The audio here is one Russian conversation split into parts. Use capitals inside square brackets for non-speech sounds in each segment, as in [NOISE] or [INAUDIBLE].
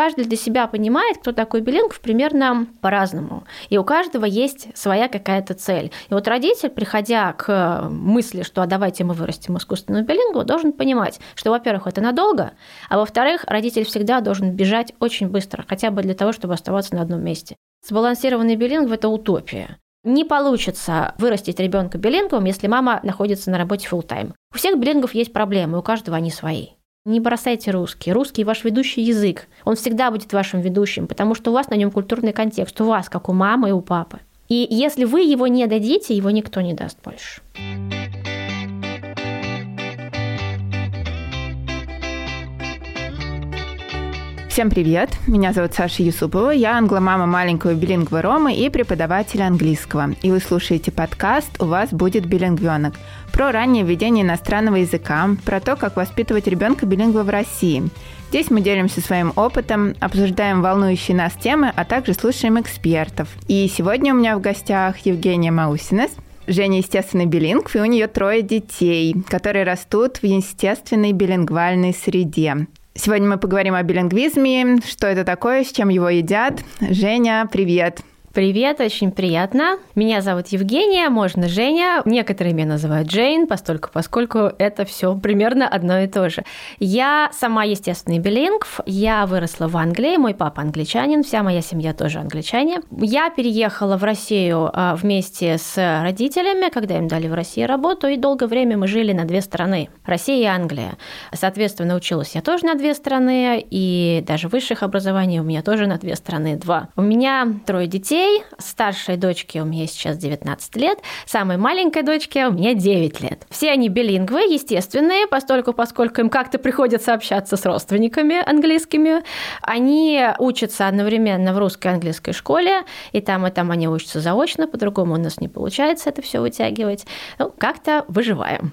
каждый для себя понимает, кто такой билингв, примерно по-разному. И у каждого есть своя какая-то цель. И вот родитель, приходя к мысли, что а давайте мы вырастим искусственную билингву, должен понимать, что, во-первых, это надолго, а во-вторых, родитель всегда должен бежать очень быстро, хотя бы для того, чтобы оставаться на одном месте. Сбалансированный билингв – это утопия. Не получится вырастить ребенка билингвом, если мама находится на работе full тайм У всех билингов есть проблемы, у каждого они свои. Не бросайте русский. Русский ваш ведущий язык. Он всегда будет вашим ведущим, потому что у вас на нем культурный контекст. У вас, как у мамы и у папы. И если вы его не дадите, его никто не даст больше. Всем привет! Меня зовут Саша Юсупова, я англомама маленького билингва Ромы и преподаватель английского. И вы слушаете подкаст «У вас будет билингвенок» про раннее введение иностранного языка, про то, как воспитывать ребенка билингва в России. Здесь мы делимся своим опытом, обсуждаем волнующие нас темы, а также слушаем экспертов. И сегодня у меня в гостях Евгения Маусинес, Женя естественный билингв, и у нее трое детей, которые растут в естественной билингвальной среде. Сегодня мы поговорим о билингвизме, что это такое, с чем его едят. Женя, привет! Привет, очень приятно. Меня зовут Евгения, можно Женя. Некоторые меня называют Джейн, постольку, поскольку это все примерно одно и то же. Я сама естественный билингв. Я выросла в Англии, мой папа англичанин, вся моя семья тоже англичане. Я переехала в Россию а, вместе с родителями, когда им дали в России работу, и долгое время мы жили на две страны – Россия и Англия. Соответственно, училась я тоже на две страны, и даже высших образований у меня тоже на две страны – два. У меня трое детей, детей. Старшей дочке у меня сейчас 19 лет, самой маленькой дочке у меня 9 лет. Все они билингвы, естественные, постольку, поскольку им как-то приходится общаться с родственниками английскими. Они учатся одновременно в русской и английской школе, и там, и там они учатся заочно, по-другому у нас не получается это все вытягивать. Ну, как-то выживаем.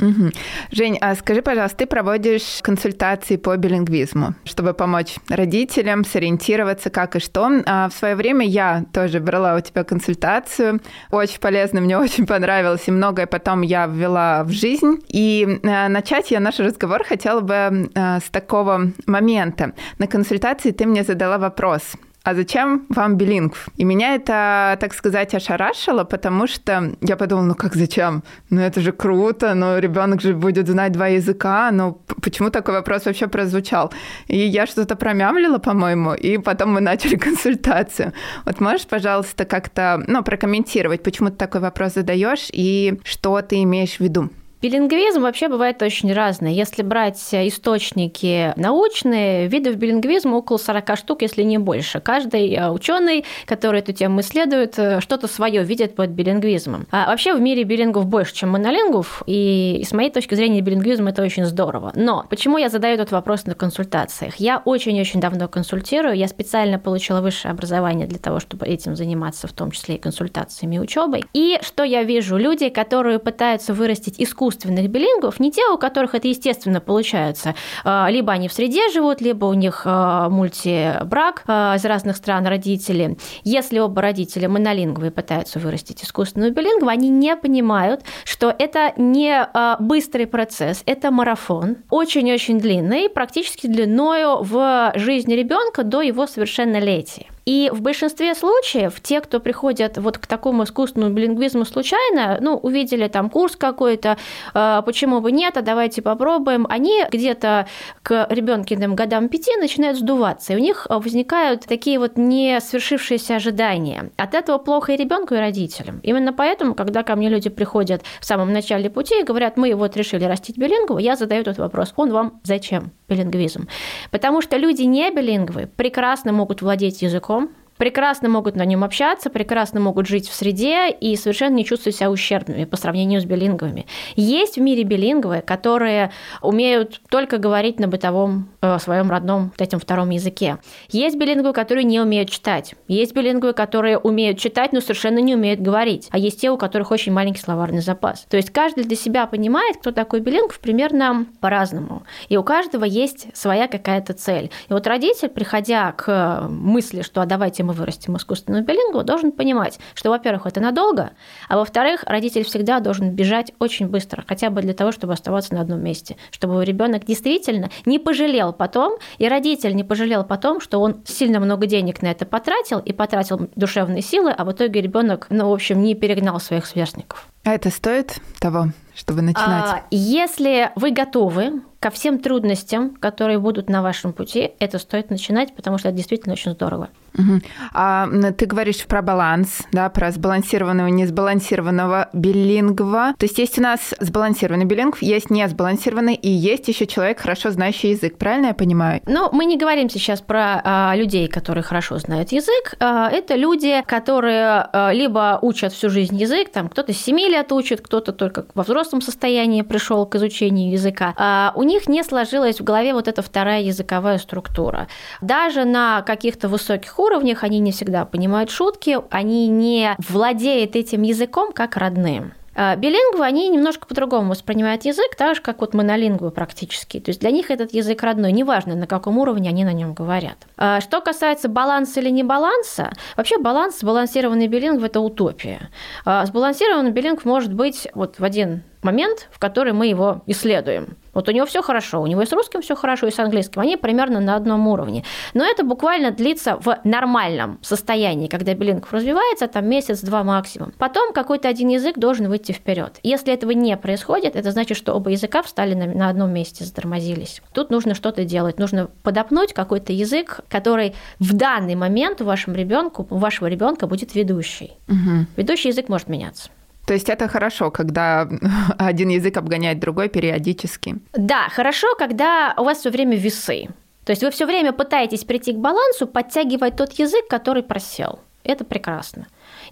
Угу. Жень, а скажи, пожалуйста, ты проводишь консультации по билингвизму, чтобы помочь родителям сориентироваться, как и что. А в свое время я тоже брала у тебя консультацию. Очень полезно, мне очень понравилось, и многое потом я ввела в жизнь. И э, начать я наш разговор хотела бы э, с такого момента. На консультации ты мне задала вопрос – а зачем вам билингв? И меня это, так сказать, ошарашило, потому что я подумала, ну как зачем? Ну это же круто, ну ребенок же будет знать два языка, ну почему такой вопрос вообще прозвучал? И я что-то промямлила, по-моему, и потом мы начали [LAUGHS] консультацию. Вот можешь, пожалуйста, как-то, ну, прокомментировать, почему ты такой вопрос задаешь и что ты имеешь в виду? Билингвизм вообще бывает очень разный. Если брать источники научные, видов билингвизма около 40 штук, если не больше. Каждый э, ученый, который эту тему исследует, э, что-то свое видит под билингвизмом. А вообще в мире билингов больше, чем монолингов, и с моей точки зрения билингвизм это очень здорово. Но почему я задаю этот вопрос на консультациях? Я очень-очень давно консультирую, я специально получила высшее образование для того, чтобы этим заниматься, в том числе и консультациями и учебой. И что я вижу? Люди, которые пытаются вырастить искусство искусственных билингвов, не те, у которых это естественно получается. А, либо они в среде живут, либо у них а, мультибрак а, из разных стран родители. Если оба родителя монолингвы пытаются вырастить искусственную билингву, они не понимают, что это не быстрый процесс, это марафон, очень-очень длинный, практически длиною в жизни ребенка до его совершеннолетия. И в большинстве случаев те, кто приходят вот к такому искусственному билингвизму случайно, ну, увидели там курс какой-то, э, почему бы нет, а давайте попробуем, они где-то к ребенкиным годам пяти начинают сдуваться, и у них возникают такие вот не свершившиеся ожидания. От этого плохо и ребенку, и родителям. Именно поэтому, когда ко мне люди приходят в самом начале пути и говорят, мы вот решили растить билингву, я задаю этот вопрос, он вам зачем, билингвизм? Потому что люди не билингвы прекрасно могут владеть языком, прекрасно могут на нем общаться, прекрасно могут жить в среде и совершенно не чувствуют себя ущербными по сравнению с билинговыми. Есть в мире билинговые, которые умеют только говорить на бытовом э, своем родном, этим втором языке. Есть билинговые, которые не умеют читать. Есть билинговые, которые умеют читать, но совершенно не умеют говорить. А есть те, у которых очень маленький словарный запас. То есть каждый для себя понимает, кто такой билингв, примерно по-разному. И у каждого есть своя какая-то цель. И вот родитель, приходя к мысли, что а давайте мы вырастим искусственного билингва, должен понимать, что, во-первых, это надолго, а во-вторых, родитель всегда должен бежать очень быстро, хотя бы для того, чтобы оставаться на одном месте, чтобы ребенок действительно не пожалел потом, и родитель не пожалел потом, что он сильно много денег на это потратил и потратил душевные силы, а в итоге ребенок, ну, в общем, не перегнал своих сверстников. А это стоит того, чтобы начинать? А, если вы готовы ко всем трудностям, которые будут на вашем пути, это стоит начинать, потому что это действительно очень здорово. Угу. А ты говоришь про баланс, да, про сбалансированного несбалансированного билингва. То есть есть у нас сбалансированный билингв, есть несбалансированный, и есть еще человек, хорошо знающий язык. Правильно я понимаю? Ну, мы не говорим сейчас про а, людей, которые хорошо знают язык. А, это люди, которые а, либо учат всю жизнь язык, там кто-то с 7 лет учит, кто-то только во взрослом состоянии пришел к изучению языка. А, у них не сложилась в голове вот эта вторая языковая структура. Даже на каких-то высоких уровнях, они не всегда понимают шутки, они не владеют этим языком как родным. А, билингвы, они немножко по-другому воспринимают язык, так же, как вот монолингвы практически. То есть для них этот язык родной, неважно, на каком уровне они на нем говорят. А, что касается баланса или не баланса, вообще баланс, сбалансированный билингв – это утопия. А, сбалансированный билингв может быть вот в один момент, в который мы его исследуем. Вот у него все хорошо, у него и с русским все хорошо, и с английским. Они примерно на одном уровне. Но это буквально длится в нормальном состоянии, когда билингв развивается, там месяц-два максимум. Потом какой-то один язык должен выйти вперед. Если этого не происходит, это значит, что оба языка встали на, на одном месте, затормозились. Тут нужно что-то делать, нужно подопнуть какой-то язык, который в данный момент у вашему ребенку, у вашего ребенка будет ведущий. Угу. Ведущий язык может меняться. То есть это хорошо, когда [LAUGHS] один язык обгоняет другой периодически. Да, хорошо, когда у вас все время весы. То есть вы все время пытаетесь прийти к балансу, подтягивать тот язык, который просел. Это прекрасно.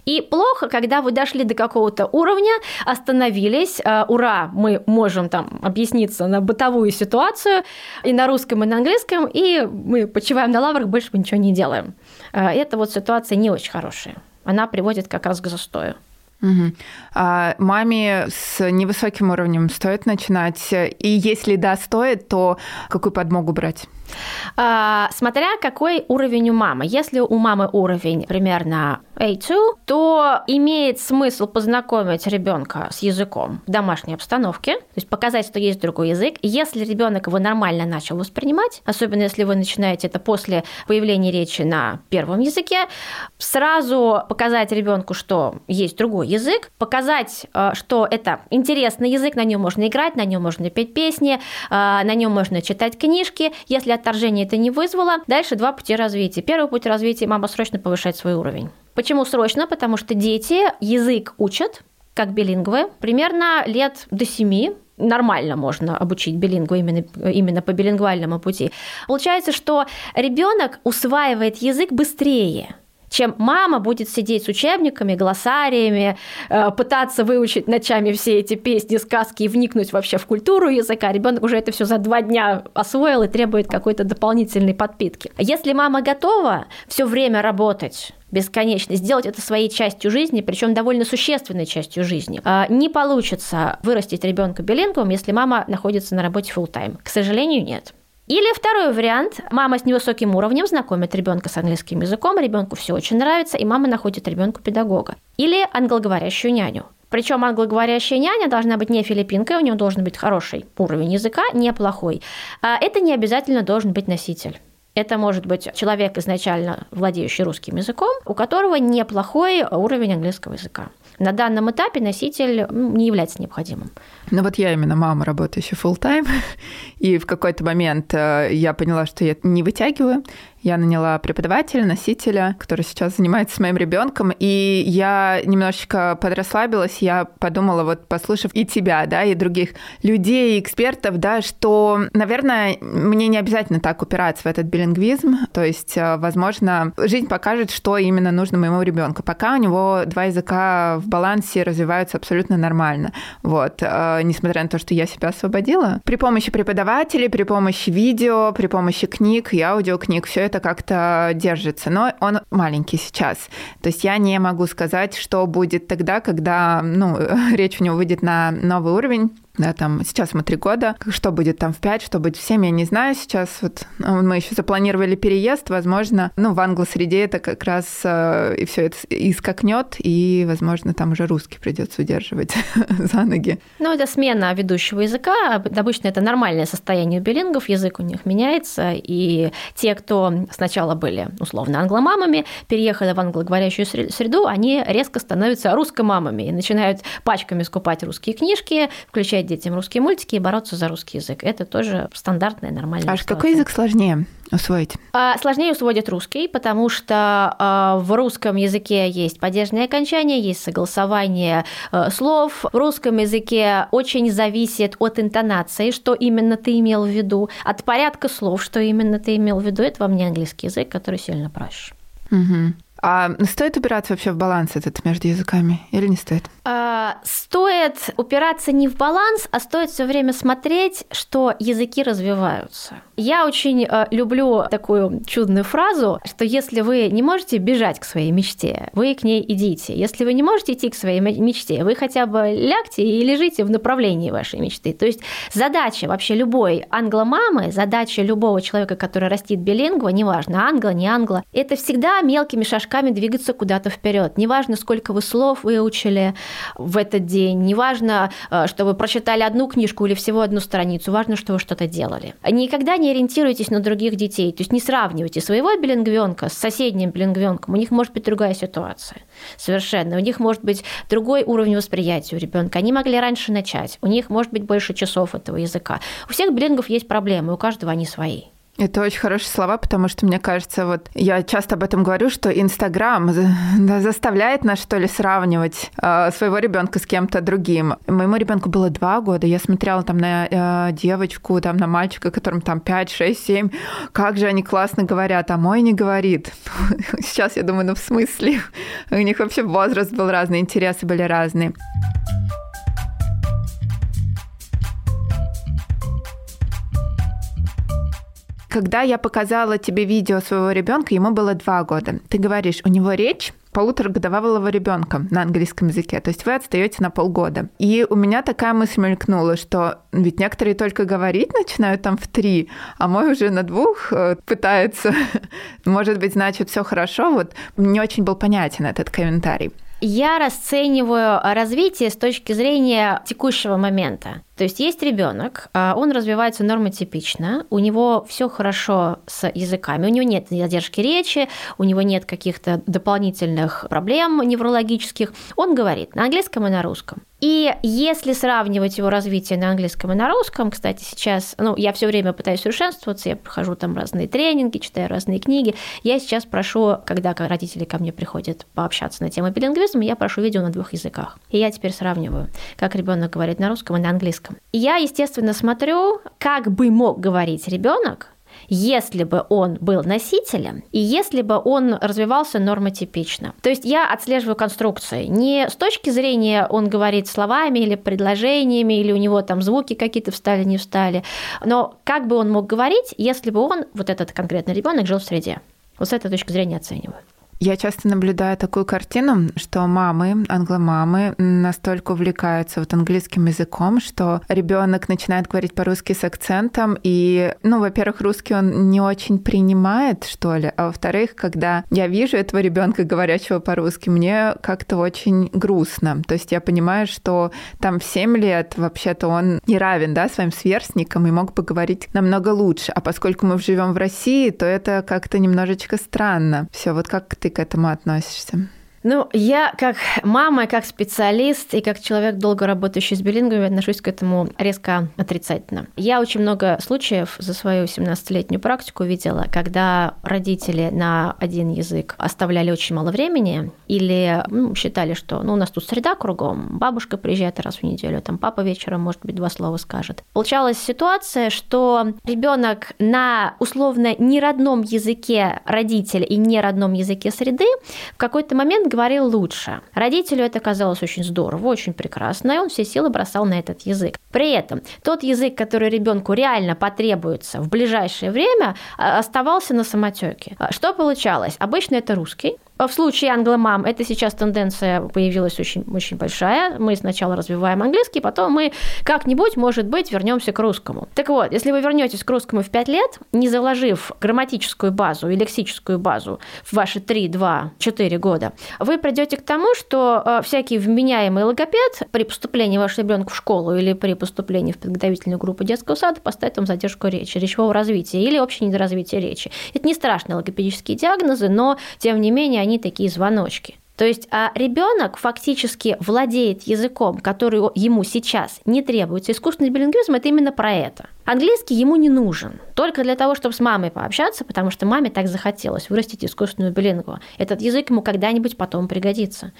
И плохо, когда вы дошли до какого-то уровня, остановились, э, ура, мы можем там объясниться на бытовую ситуацию и на русском, и на английском, и мы почиваем на лаврах, больше мы ничего не делаем. Э, это вот ситуация не очень хорошая. Она приводит как раз к застою. Угу. А маме с невысоким уровнем стоит начинать? И если да, стоит, то какую подмогу брать? А, смотря какой уровень у мамы. Если у мамы уровень примерно A2, то имеет смысл познакомить ребенка с языком в домашней обстановке, то есть показать, что есть другой язык. Если ребенок его нормально начал воспринимать, особенно если вы начинаете это после появления речи на первом языке, сразу показать ребенку, что есть другой язык, показать, э, что это интересный язык, на нем можно играть, на нем можно петь песни, э, на нем можно читать книжки. Если отторжение это не вызвало. Дальше два пути развития. Первый путь развития – мама срочно повышает свой уровень. Почему срочно? Потому что дети язык учат, как билингвы, примерно лет до семи, нормально можно обучить билингву именно, именно по билингвальному пути. Получается, что ребенок усваивает язык быстрее чем мама будет сидеть с учебниками, глоссариями, э, пытаться выучить ночами все эти песни, сказки и вникнуть вообще в культуру языка. Ребенок уже это все за два дня освоил и требует какой-то дополнительной подпитки. Если мама готова все время работать бесконечно, сделать это своей частью жизни, причем довольно существенной частью жизни. Э, не получится вырастить ребенка билингвом, если мама находится на работе full time. К сожалению, нет. Или второй вариант. Мама с невысоким уровнем знакомит ребенка с английским языком, ребенку все очень нравится, и мама находит ребенку педагога. Или англоговорящую няню. Причем англоговорящая няня должна быть не филиппинкой, у нее должен быть хороший уровень языка, неплохой. А это не обязательно должен быть носитель. Это может быть человек, изначально владеющий русским языком, у которого неплохой уровень английского языка. На данном этапе носитель ну, не является необходимым. Ну вот я именно мама, работающая full time, [LAUGHS] и в какой-то момент э, я поняла, что я не вытягиваю, я наняла преподавателя, носителя, который сейчас занимается с моим ребенком, и я немножечко подрасслабилась, я подумала, вот послушав и тебя, да, и других людей, экспертов, да, что, наверное, мне не обязательно так упираться в этот билингвизм, то есть, э, возможно, жизнь покажет, что именно нужно моему ребенку. Пока у него два языка в балансе развиваются абсолютно нормально, вот, э, несмотря на то, что я себя освободила. При помощи преподавателей, при помощи видео, при помощи книг и аудиокниг, все это как-то держится. Но он маленький сейчас. То есть я не могу сказать, что будет тогда, когда ну, [LAUGHS] речь у него выйдет на новый уровень да, там сейчас мы три года, что будет там в пять, что будет в семь, я не знаю сейчас. Вот ну, мы еще запланировали переезд, возможно, ну, в англо-среде это как раз э, и все это искакнет, и, возможно, там уже русский придется удерживать [LAUGHS] за ноги. Ну, это смена ведущего языка. Обычно это нормальное состояние у билингов, язык у них меняется, и те, кто сначала были, условно, англомамами, переехали в англоговорящую среду, они резко становятся русскомамами и начинают пачками скупать русские книжки, включать детям русские мультики и бороться за русский язык. Это тоже стандартная нормальная А какой язык сложнее? усвоить? А, сложнее усвоить русский, потому что а, в русском языке есть падежные окончания, есть согласование э, слов. В русском языке очень зависит от интонации, что именно ты имел в виду, от порядка слов, что именно ты имел в виду. Это вам не английский язык, который сильно проще. Угу. А стоит упираться вообще в баланс этот между языками или не стоит? А, стоит упираться не в баланс, а стоит все время смотреть, что языки развиваются. Я очень э, люблю такую чудную фразу, что если вы не можете бежать к своей мечте, вы к ней идите. Если вы не можете идти к своей мечте, вы хотя бы лягте и лежите в направлении вашей мечты. То есть задача вообще любой англомамы, задача любого человека, который растит билингва, неважно, англо, не англо, это всегда мелкими шажками двигаться куда-то вперед. Неважно, сколько вы слов выучили в этот день, неважно, э, что вы прочитали одну книжку или всего одну страницу, важно, что вы что-то делали. Никогда не ориентируйтесь на других детей, то есть не сравнивайте своего билингвенка с соседним билингвенком, у них может быть другая ситуация. Совершенно. У них может быть другой уровень восприятия у ребенка. Они могли раньше начать. У них может быть больше часов этого языка. У всех билингов есть проблемы, у каждого они свои. Это очень хорошие слова, потому что мне кажется, вот я часто об этом говорю, что Инстаграм заставляет нас что ли сравнивать э, своего ребенка с кем-то другим. Моему ребенку было два года, я смотрела там на э, девочку, там на мальчика, которым там 5, 6, 7, как же они классно говорят, а мой не говорит. [LAUGHS] Сейчас я думаю, ну в смысле? [LAUGHS] У них вообще возраст был разный, интересы были разные. Когда я показала тебе видео своего ребенка, ему было два года. Ты говоришь, у него речь полуторагодовалого ребенка на английском языке. То есть вы отстаете на полгода. И у меня такая мысль мелькнула, что ведь некоторые только говорить начинают там в три, а мой уже на двух э, пытается. [LAUGHS] Может быть, значит, все хорошо. Вот не очень был понятен этот комментарий. Я расцениваю развитие с точки зрения текущего момента. То есть есть ребенок, а он развивается нормотипично, у него все хорошо с языками, у него нет задержки речи, у него нет каких-то дополнительных проблем неврологических. Он говорит на английском и на русском. И если сравнивать его развитие на английском и на русском, кстати, сейчас, ну, я все время пытаюсь совершенствоваться, я прохожу там разные тренинги, читаю разные книги. Я сейчас прошу, когда родители ко мне приходят пообщаться на тему билингвизма, я прошу видео на двух языках. И я теперь сравниваю, как ребенок говорит на русском и на английском. И я, естественно, смотрю, как бы мог говорить ребенок, если бы он был носителем и если бы он развивался нормотипично. То есть я отслеживаю конструкции не с точки зрения он говорит словами или предложениями, или у него там звуки какие-то встали, не встали, но как бы он мог говорить, если бы он, вот этот конкретный ребенок, жил в среде. Вот с этой точки зрения оцениваю. Я часто наблюдаю такую картину, что мамы, англомамы настолько увлекаются вот английским языком, что ребенок начинает говорить по-русски с акцентом, и, ну, во-первых, русский он не очень принимает, что ли, а во-вторых, когда я вижу этого ребенка, говорящего по-русски, мне как-то очень грустно. То есть я понимаю, что там в 7 лет вообще-то он не равен, да, своим сверстникам и мог бы говорить намного лучше. А поскольку мы живем в России, то это как-то немножечко странно. Все, вот как ты ты к этому относишься? Ну, я как мама, как специалист и как человек, долго работающий с билингами, отношусь к этому резко отрицательно. Я очень много случаев за свою 17-летнюю практику видела, когда родители на один язык оставляли очень мало времени или ну, считали, что ну, у нас тут среда кругом, бабушка приезжает раз в неделю, там папа вечером, может быть, два слова скажет. Получалась ситуация, что ребенок на условно неродном языке родителя и неродном языке среды в какой-то момент говорил лучше. Родителю это казалось очень здорово, очень прекрасно, и он все силы бросал на этот язык. При этом тот язык, который ребенку реально потребуется в ближайшее время, а, оставался на самотеке. А что получалось? Обычно это русский, В случае англомам это сейчас тенденция появилась очень, очень большая. Мы сначала развиваем английский, потом мы как-нибудь, может быть, вернемся к русскому. Так вот, если вы вернетесь к русскому в 5 лет, не заложив грамматическую базу и лексическую базу в ваши 3, 2, 4 года, вы придете к тому, что э, всякий вменяемый логопед при поступлении вашего ребенка в школу или при поступлении в подготовительную группу детского сада поставит вам задержку речи, речевого развития или общее недоразвитие речи. Это не страшные логопедические диагнозы, но, тем не менее, они такие звоночки. То есть а ребенок фактически владеет языком, который ему сейчас не требуется. Искусственный билингвизм – это именно про это. Английский ему не нужен. Только для того, чтобы с мамой пообщаться, потому что маме так захотелось вырастить искусственную билингву. Этот язык ему когда-нибудь потом пригодится.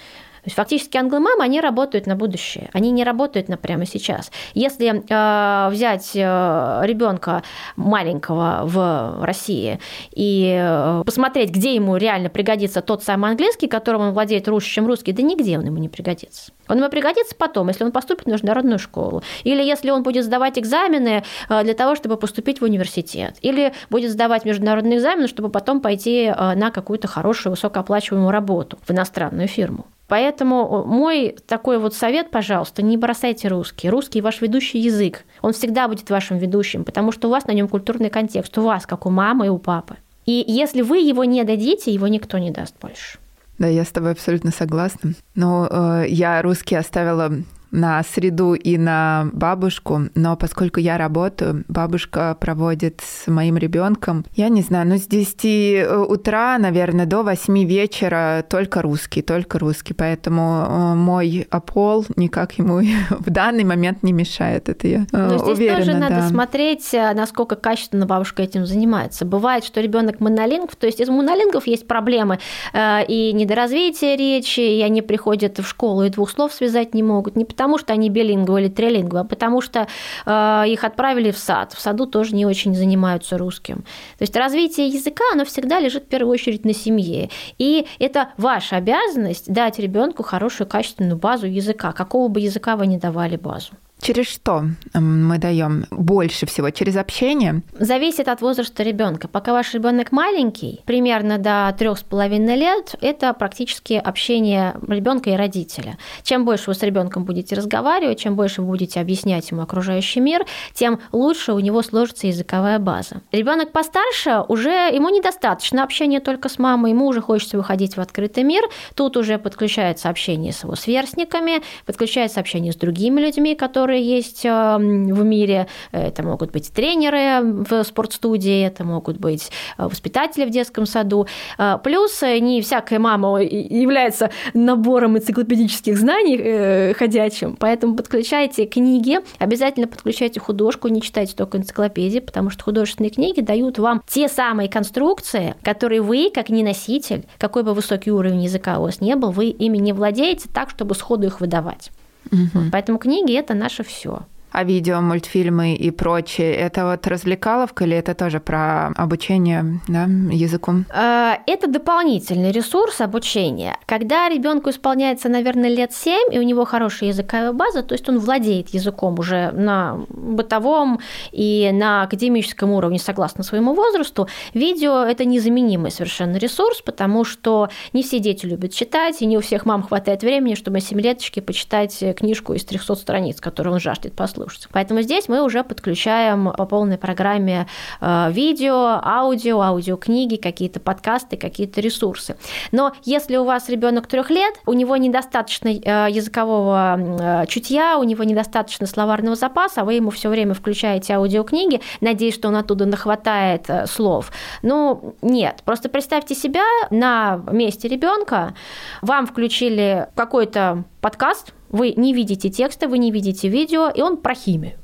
Есть фактически англомамы, они работают на будущее, они не работают на прямо сейчас. Если э, взять э, ребенка маленького в России и э, посмотреть, где ему реально пригодится тот самый английский, которым он владеет лучше, чем русский, да нигде он ему не пригодится. Он ему пригодится потом, если он поступит в международную школу, или если он будет сдавать экзамены э, для того, чтобы поступить в университет, или будет сдавать международные экзамены, чтобы потом пойти э, на какую-то хорошую, высокооплачиваемую работу в иностранную фирму. Поэтому мой такой вот совет, пожалуйста, не бросайте русский. Русский ваш ведущий язык. Он всегда будет вашим ведущим, потому что у вас на нем культурный контекст, у вас, как у мамы и у папы. И если вы его не дадите, его никто не даст больше. Да, я с тобой абсолютно согласна. Но э, я русский оставила на среду и на бабушку, но поскольку я работаю, бабушка проводит с моим ребенком, я не знаю, ну с 10 э, утра, наверное, до 8 вечера только русский, только русский, поэтому э, мой опол никак ему [LAUGHS] в данный момент не мешает, это я но здесь уверена. тоже да. надо смотреть, э, насколько качественно бабушка этим занимается. Бывает, что ребенок монолингв, то есть из монолингов есть проблемы и недоразвитие речи, и они приходят в школу и двух слов связать не могут, не потому, что они билингвы или трилингвы, а потому что э, их отправили в сад. В саду тоже не очень занимаются русским. То есть развитие языка, оно всегда лежит в первую очередь на семье. И это ваша обязанность дать ребенку хорошую качественную базу языка, какого бы языка вы ни давали базу. Через что мы даем больше всего? Через общение? Зависит от возраста ребенка. Пока ваш ребенок маленький, примерно до трех с половиной лет, это практически общение ребенка и родителя. Чем больше вы с ребенком будете разговаривать, чем больше вы будете объяснять ему окружающий мир, тем лучше у него сложится языковая база. Ребенок постарше уже ему недостаточно общения только с мамой, ему уже хочется выходить в открытый мир. Тут уже подключается общение с его сверстниками, подключается общение с другими людьми, которые которые есть э, в мире. Это могут быть тренеры в спортстудии, это могут быть э, воспитатели в детском саду. Э, плюс не всякая мама является набором энциклопедических знаний ходячим, поэтому подключайте книги, обязательно подключайте художку, не читайте только энциклопедии, потому что художественные книги дают вам те самые конструкции, которые вы, как не носитель, какой бы высокий уровень языка у вас не был, вы ими не владеете так, чтобы сходу их выдавать. Угу. Поэтому книги это наше все. А видео, мультфильмы и прочее, это вот развлекаловка или это тоже про обучение да, языку? А, это дополнительный ресурс обучения. Когда ребенку исполняется, наверное, лет 7, и у него хорошая языковая база, то есть он владеет языком уже на бытовом и на академическом уровне согласно своему возрасту, видео – это незаменимый совершенно ресурс, потому что не все дети любят читать, и не у всех мам хватает времени, чтобы 7 леточки почитать книжку из 300 страниц, которую он жаждет послушать слушать. Поэтому здесь мы уже подключаем по полной программе э, видео, аудио, аудиокниги, какие-то подкасты, какие-то ресурсы. Но если у вас ребенок трех лет, у него недостаточно э, языкового э, чутья, у него недостаточно словарного запаса, а вы ему все время включаете аудиокниги, надеясь, что он оттуда нахватает слов. Ну, нет. Просто представьте себя на месте ребенка, вам включили какой-то подкаст, вы не видите текста, вы не видите видео, и он про химию.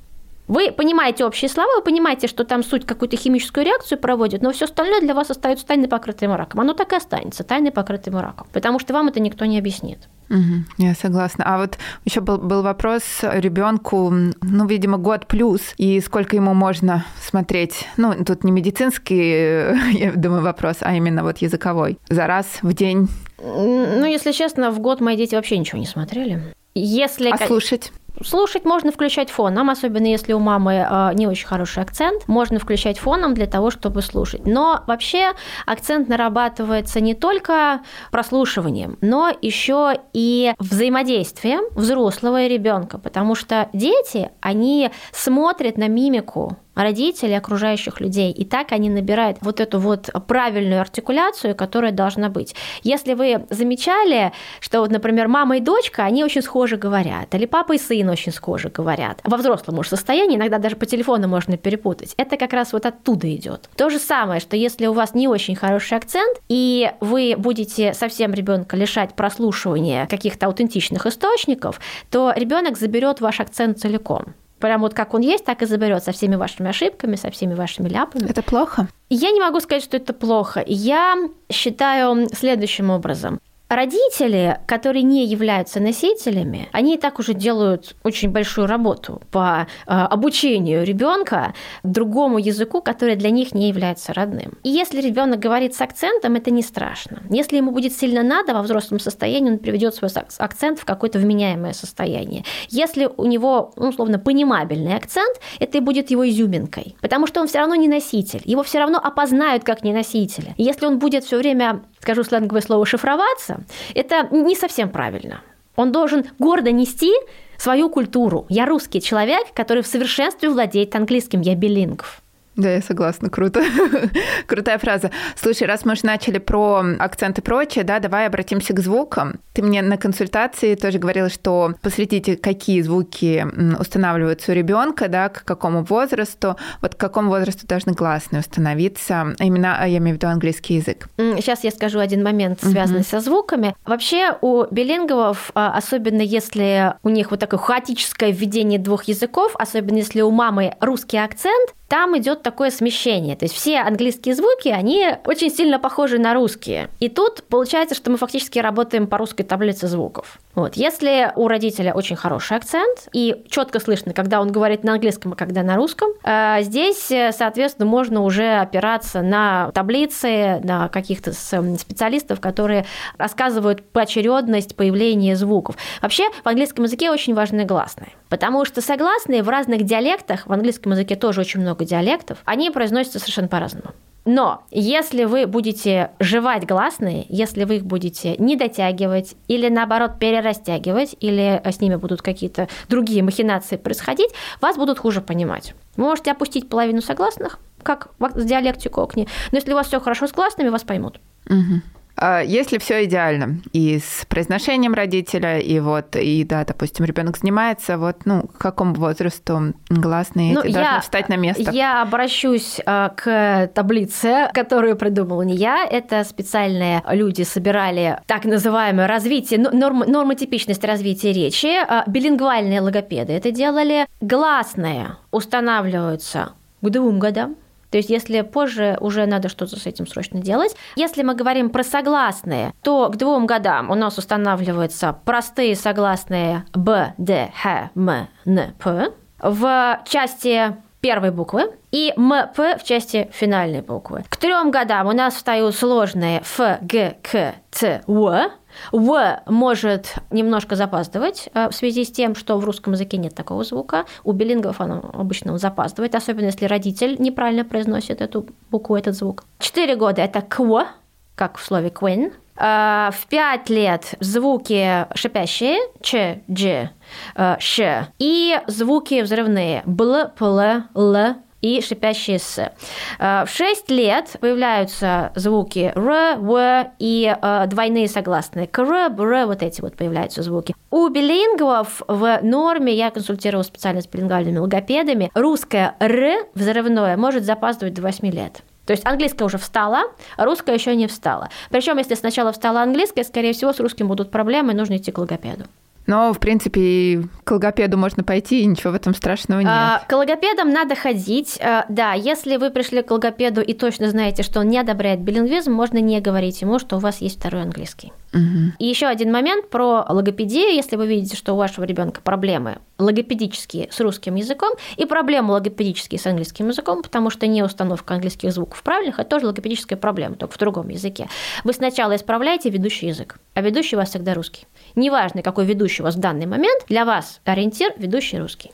Вы понимаете общие слова, вы понимаете, что там суть какую-то химическую реакцию проводит, но все остальное для вас остается тайной покрытым раком. Оно так и останется тайной покрытым раком, потому что вам это никто не объяснит. Угу, я согласна. А вот еще был, был вопрос ребенку, ну, видимо, год плюс, и сколько ему можно смотреть. Ну, тут не медицинский, [LAUGHS] я думаю, вопрос, а именно вот языковой. За раз в день. Ну, если честно, в год мои дети вообще ничего не смотрели. Если... А слушать? Слушать можно включать фоном, особенно если у мамы э, не очень хороший акцент. Можно включать фоном для того, чтобы слушать. Но вообще акцент нарабатывается не только прослушиванием, но еще и взаимодействием взрослого и ребенка, потому что дети, они смотрят на мимику родителей, окружающих людей. И так они набирают вот эту вот правильную артикуляцию, которая должна быть. Если вы замечали, что вот, например, мама и дочка, они очень схожи говорят, или папа и сын очень схожи говорят. Во взрослом уж состоянии иногда даже по телефону можно перепутать. Это как раз вот оттуда идет. То же самое, что если у вас не очень хороший акцент, и вы будете совсем ребенка лишать прослушивания каких-то аутентичных источников, то ребенок заберет ваш акцент целиком прям вот как он есть, так и заберет со всеми вашими ошибками, со всеми вашими ляпами. Это плохо? Я не могу сказать, что это плохо. Я считаю следующим образом. Родители, которые не являются носителями, они и так уже делают очень большую работу по э, обучению ребенка другому языку, который для них не является родным. И если ребенок говорит с акцентом, это не страшно. Если ему будет сильно надо во взрослом состоянии, он приведет свой акцент в какое-то вменяемое состояние. Если у него, ну, условно, понимабельный акцент, это и будет его изюминкой, потому что он все равно не носитель, его все равно опознают как не носителя. Если он будет все время скажу сленговое слово «шифроваться», это не совсем правильно. Он должен гордо нести свою культуру. Я русский человек, который в совершенстве владеет английским, я билингв. Да, я согласна, круто. [LAUGHS] Крутая фраза. Слушай, раз мы уже начали про акцент и прочее, да, давай обратимся к звукам. Ты мне на консультации тоже говорила, что посвятите, какие звуки устанавливаются у ребенка, да, к какому возрасту, вот к какому возрасту должны гласные установиться, а именно, а я имею в виду английский язык. Сейчас я скажу один момент, связанный uh-huh. со звуками. Вообще у билинговов, а, особенно если у них вот такое хаотическое введение двух языков, особенно если у мамы русский акцент, там идет такое смещение. То есть все английские звуки, они очень сильно похожи на русские. И тут получается, что мы фактически работаем по русской таблице звуков. Вот. Если у родителя очень хороший акцент и четко слышно, когда он говорит на английском, а когда на русском, э, здесь, соответственно, можно уже опираться на таблицы, на каких-то специалистов, которые рассказывают поочередность появления звуков. Вообще в английском языке очень важны гласные, потому что согласные в разных диалектах, в английском языке тоже очень много диалектов, они произносятся совершенно по-разному. Но если вы будете жевать гласные, если вы их будете не дотягивать или наоборот перерастягивать, или с ними будут какие-то другие махинации происходить, вас будут хуже понимать. Вы можете опустить половину согласных, как в диалекте кокни, но если у вас все хорошо с гласными, вас поймут. Угу. А если все идеально и с произношением родителя, и вот, и да, допустим, ребенок занимается, вот, ну, к какому возрасту гласные ну, эти я, должны встать на место? Я обращусь а, к таблице, которую придумала не я. Это специальные люди собирали так называемое развитие, норм, нормотипичность развития речи. А, билингвальные логопеды это делали. Гласные устанавливаются к двум годам то есть если позже уже надо что-то с этим срочно делать. Если мы говорим про согласные, то к двум годам у нас устанавливаются простые согласные Б, Д, Х, М, Н, П. В части первой буквы и МП в части финальной буквы. К трем годам у нас встают сложные Ф, Г, К, Ц, В. В может немножко запаздывать э, в связи с тем, что в русском языке нет такого звука. У билингов оно обычно запаздывает, особенно если родитель неправильно произносит эту букву, этот звук. Четыре года – это кв, как в слове queen. Э, в пять лет звуки шипящие – ч, дж, э, ш. И звуки взрывные – бл, пл, л, и шипящие «с». Э, в 6 лет появляются звуки «р», «в» и э, двойные согласные. «кр», «бр», вот эти вот появляются звуки. У билингвов в норме, я консультировала специально с билингвальными логопедами, русское «р» взрывное может запаздывать до 8 лет. То есть английская уже встала, а русская еще не встала. Причем, если сначала встала английская, скорее всего, с русским будут проблемы, нужно идти к логопеду. Но, в принципе, к логопеду можно пойти, и ничего в этом страшного нет. А, к логопедам надо ходить. А, да, если вы пришли к логопеду и точно знаете, что он не одобряет билингвизм, можно не говорить ему, что у вас есть второй английский. Угу. И еще один момент про логопедию. Если вы видите, что у вашего ребенка проблемы логопедические с русским языком и проблемы логопедические с английским языком, потому что не установка английских звуков правильных, это тоже логопедическая проблема, только в другом языке. Вы сначала исправляете ведущий язык, а ведущий у вас всегда русский. Неважно, какой ведущий у вас в данный момент, для вас ориентир ведущий русский.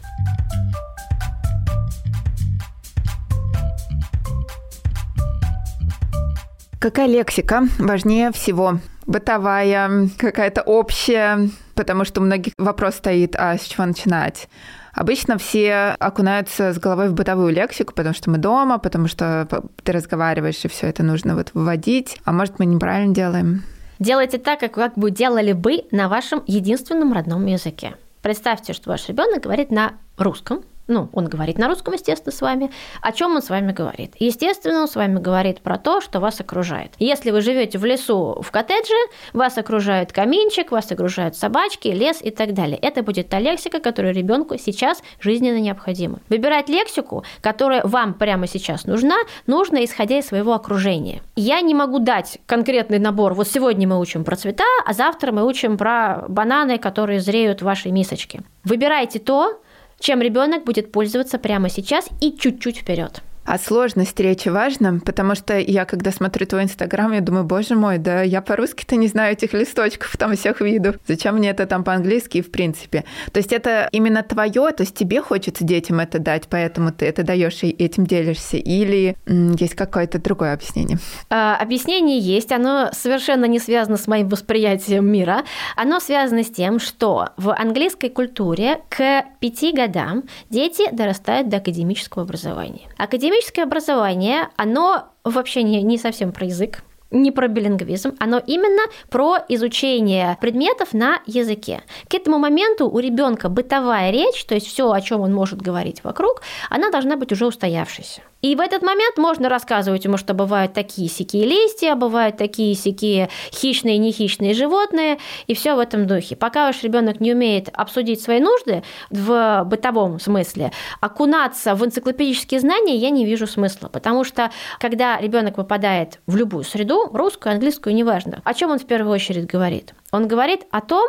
Какая лексика важнее всего? Бытовая, какая-то общая, потому что у многих вопрос стоит, а с чего начинать? Обычно все окунаются с головой в бытовую лексику, потому что мы дома, потому что ты разговариваешь, и все это нужно вот вводить. А может, мы неправильно делаем? Делайте так, как, как бы делали бы на вашем единственном родном языке. Представьте, что ваш ребенок говорит на русском, ну, он говорит на русском, естественно, с вами. О чем он с вами говорит? Естественно, он с вами говорит про то, что вас окружает. Если вы живете в лесу, в коттедже, вас окружает каминчик, вас окружают собачки, лес и так далее. Это будет та лексика, которая ребенку сейчас жизненно необходима. Выбирать лексику, которая вам прямо сейчас нужна, нужно исходя из своего окружения. Я не могу дать конкретный набор. Вот сегодня мы учим про цвета, а завтра мы учим про бананы, которые зреют в вашей мисочке. Выбирайте то, чем ребенок будет пользоваться прямо сейчас и чуть-чуть вперед. А сложность речи важна, потому что я, когда смотрю твой Инстаграм, я думаю, боже мой, да я по-русски-то не знаю этих листочков там всех видов. Зачем мне это там по-английски в принципе? То есть это именно твое, то есть тебе хочется детям это дать, поэтому ты это даешь и этим делишься, или есть какое-то другое объяснение? А, объяснение есть, оно совершенно не связано с моим восприятием мира. Оно связано с тем, что в английской культуре к пяти годам дети дорастают до академического образования. Академическое Академическое образование, оно вообще не, не совсем про язык, не про билингвизм, оно именно про изучение предметов на языке. К этому моменту у ребенка бытовая речь, то есть все, о чем он может говорить вокруг, она должна быть уже устоявшейся. И в этот момент можно рассказывать ему, что бывают такие сякие листья, бывают такие сякие хищные и нехищные животные, и все в этом духе. Пока ваш ребенок не умеет обсудить свои нужды в бытовом смысле, окунаться в энциклопедические знания я не вижу смысла, потому что когда ребенок попадает в любую среду, русскую, английскую, неважно, о чем он в первую очередь говорит? Он говорит о том,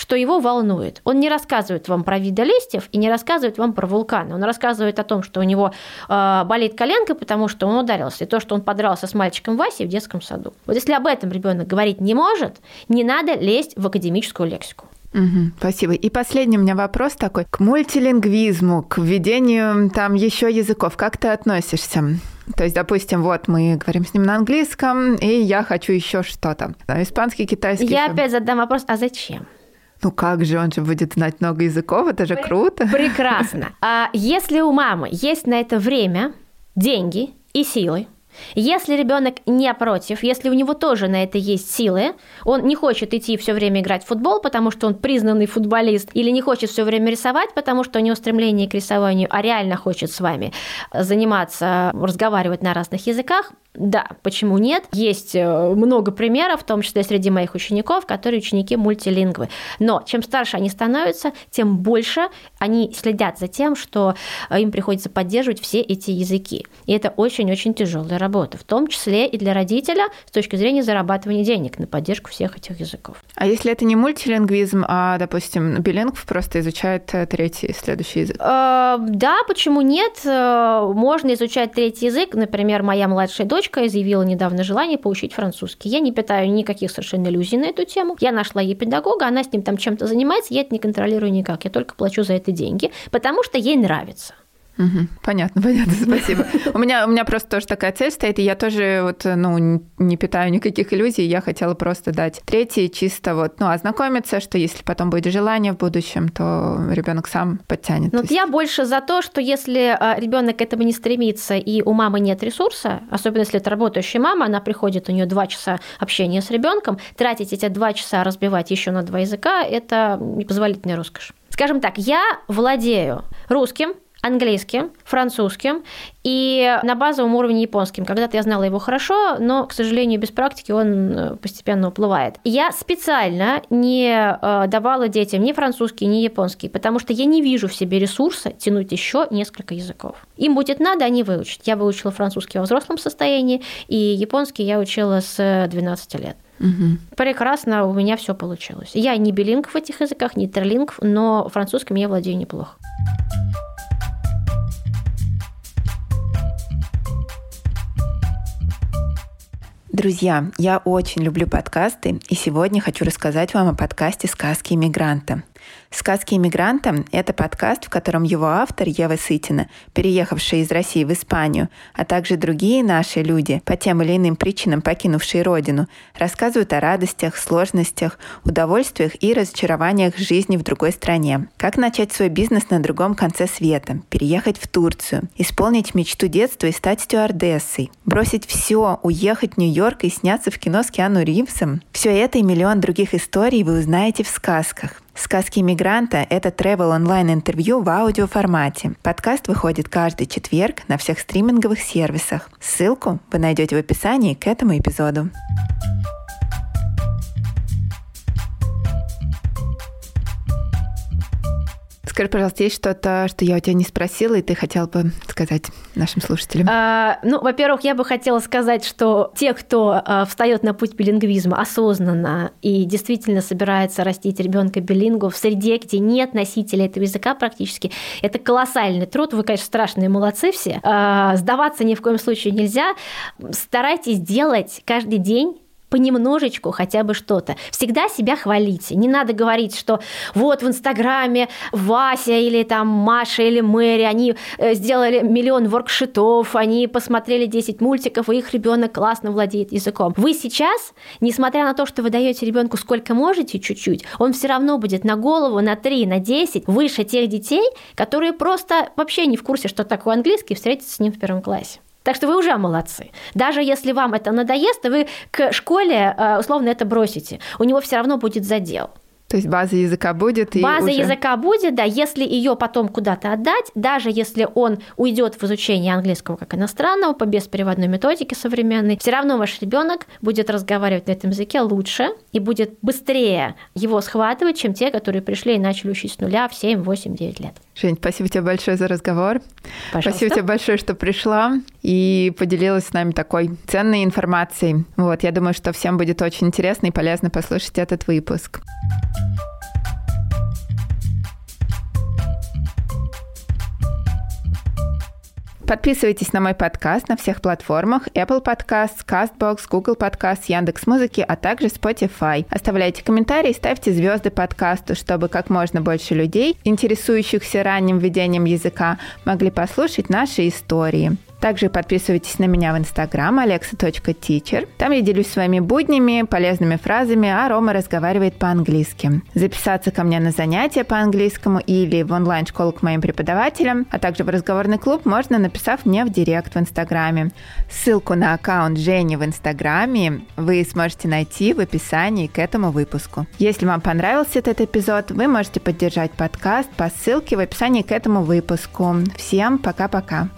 что его волнует. Он не рассказывает вам про виды листьев и не рассказывает вам про вулканы. Он рассказывает о том, что у него э, болит коленка, потому что он ударился, и то, что он подрался с мальчиком Васей в детском саду. Вот если об этом ребенок говорить не может, не надо лезть в академическую лексику. Угу, спасибо. И последний у меня вопрос такой. К мультилингвизму, к введению там еще языков, как ты относишься? То есть, допустим, вот мы говорим с ним на английском, и я хочу еще что-то. Испанский, китайский. Я еще. опять задам вопрос, а зачем? Ну как же, он же будет знать много языков, это же круто. Прекрасно. А если у мамы есть на это время, деньги и силы, если ребенок не против, если у него тоже на это есть силы, он не хочет идти все время играть в футбол, потому что он признанный футболист, или не хочет все время рисовать, потому что у него стремление к рисованию, а реально хочет с вами заниматься, разговаривать на разных языках, да, почему нет? Есть э, много примеров, в том числе среди моих учеников, которые ученики мультилингвы. Но чем старше они становятся, тем больше они следят за тем, что э, им приходится поддерживать все эти языки. И это очень-очень тяжелая работа, в том числе и для родителя с точки зрения зарабатывания денег на поддержку всех этих языков. А если это не мультилингвизм, а, допустим, билингв просто изучает э, третий следующий язык? Да, почему нет? Можно изучать третий язык. Например, моя младшая дочка изъявила недавно желание поучить французский. Я не питаю никаких совершенно иллюзий на эту тему. Я нашла ей педагога, она с ним там чем-то занимается, я это не контролирую никак. Я только плачу за это деньги, потому что ей нравится. Угу, понятно, [LAUGHS] понятно, спасибо. У меня, у меня просто тоже такая цель стоит, и я тоже вот, ну, не питаю никаких иллюзий, я хотела просто дать третий, чисто вот, ну, ознакомиться, что если потом будет желание в будущем, то ребенок сам подтянет. Ну, я больше за то, что если а, ребенок к этому не стремится, и у мамы нет ресурса, особенно если это работающая мама, она приходит, у нее два часа общения с ребенком, тратить эти два часа разбивать еще на два языка, это непозволительная роскошь. Скажем так, я владею русским, английским, французским и на базовом уровне японским. Когда-то я знала его хорошо, но, к сожалению, без практики он э, постепенно уплывает. Я специально не э, давала детям ни французский, ни японский, потому что я не вижу в себе ресурса тянуть еще несколько языков. Им будет надо, они выучат. Я выучила французский во взрослом состоянии, и японский я учила с 12 лет. Угу. Прекрасно у меня все получилось. Я не билинг в этих языках, не терлинг, но французским я владею неплохо. Друзья, я очень люблю подкасты, и сегодня хочу рассказать вам о подкасте «Сказки иммигранта». «Сказки иммигранта» — это подкаст, в котором его автор Ева Сытина, переехавшая из России в Испанию, а также другие наши люди, по тем или иным причинам покинувшие родину, рассказывают о радостях, сложностях, удовольствиях и разочарованиях жизни в другой стране. Как начать свой бизнес на другом конце света, переехать в Турцию, исполнить мечту детства и стать стюардессой, бросить все, уехать в Нью-Йорк и сняться в кино с Киану Ривзом. Все это и миллион других историй вы узнаете в сказках. «Сказки мигранта» — это travel онлайн-интервью в аудиоформате. Подкаст выходит каждый четверг на всех стриминговых сервисах. Ссылку вы найдете в описании к этому эпизоду. Скажи, пожалуйста, есть что-то, что я у тебя не спросила, и ты хотел бы сказать нашим слушателям? А, ну, во-первых, я бы хотела сказать, что те, кто а, встает на путь билингвизма осознанно и действительно собирается растить ребенка билингу в среде, где нет носителя этого языка практически, это колоссальный труд. Вы, конечно, страшные молодцы все. А, сдаваться ни в коем случае нельзя. Старайтесь делать каждый день понемножечку хотя бы что-то. Всегда себя хвалите. Не надо говорить, что вот в Инстаграме Вася или там Маша или Мэри, они э, сделали миллион воркшитов, они посмотрели 10 мультиков, и их ребенок классно владеет языком. Вы сейчас, несмотря на то, что вы даете ребенку сколько можете чуть-чуть, он все равно будет на голову, на 3, на 10 выше тех детей, которые просто вообще не в курсе, что такое английский, встретятся с ним в первом классе. Так что вы уже молодцы. Даже если вам это надоест, вы к школе э, условно это бросите. У него все равно будет задел. То есть база языка будет. И база уже... языка будет, да. Если ее потом куда-то отдать, даже если он уйдет в изучение английского как иностранного по беспереводной методике современной, все равно ваш ребенок будет разговаривать на этом языке лучше и будет быстрее его схватывать, чем те, которые пришли и начали учить с нуля в 7, 8, 9 лет. Жень, спасибо тебе большое за разговор. Пожалуйста. Спасибо тебе большое, что пришла и поделилась с нами такой ценной информацией. Вот, я думаю, что всем будет очень интересно и полезно послушать этот выпуск. Подписывайтесь на мой подкаст на всех платформах Apple Podcasts, CastBox, Google Podcasts, Яндекс.Музыки, а также Spotify. Оставляйте комментарии, ставьте звезды подкасту, чтобы как можно больше людей, интересующихся ранним введением языка, могли послушать наши истории. Также подписывайтесь на меня в Инстаграм alexa.teacher. Там я делюсь своими буднями, полезными фразами, а Рома разговаривает по-английски. Записаться ко мне на занятия по английскому или в онлайн-школу к моим преподавателям, а также в разговорный клуб можно, написав мне в директ в Инстаграме. Ссылку на аккаунт Жени в Инстаграме вы сможете найти в описании к этому выпуску. Если вам понравился этот эпизод, вы можете поддержать подкаст по ссылке в описании к этому выпуску. Всем пока-пока!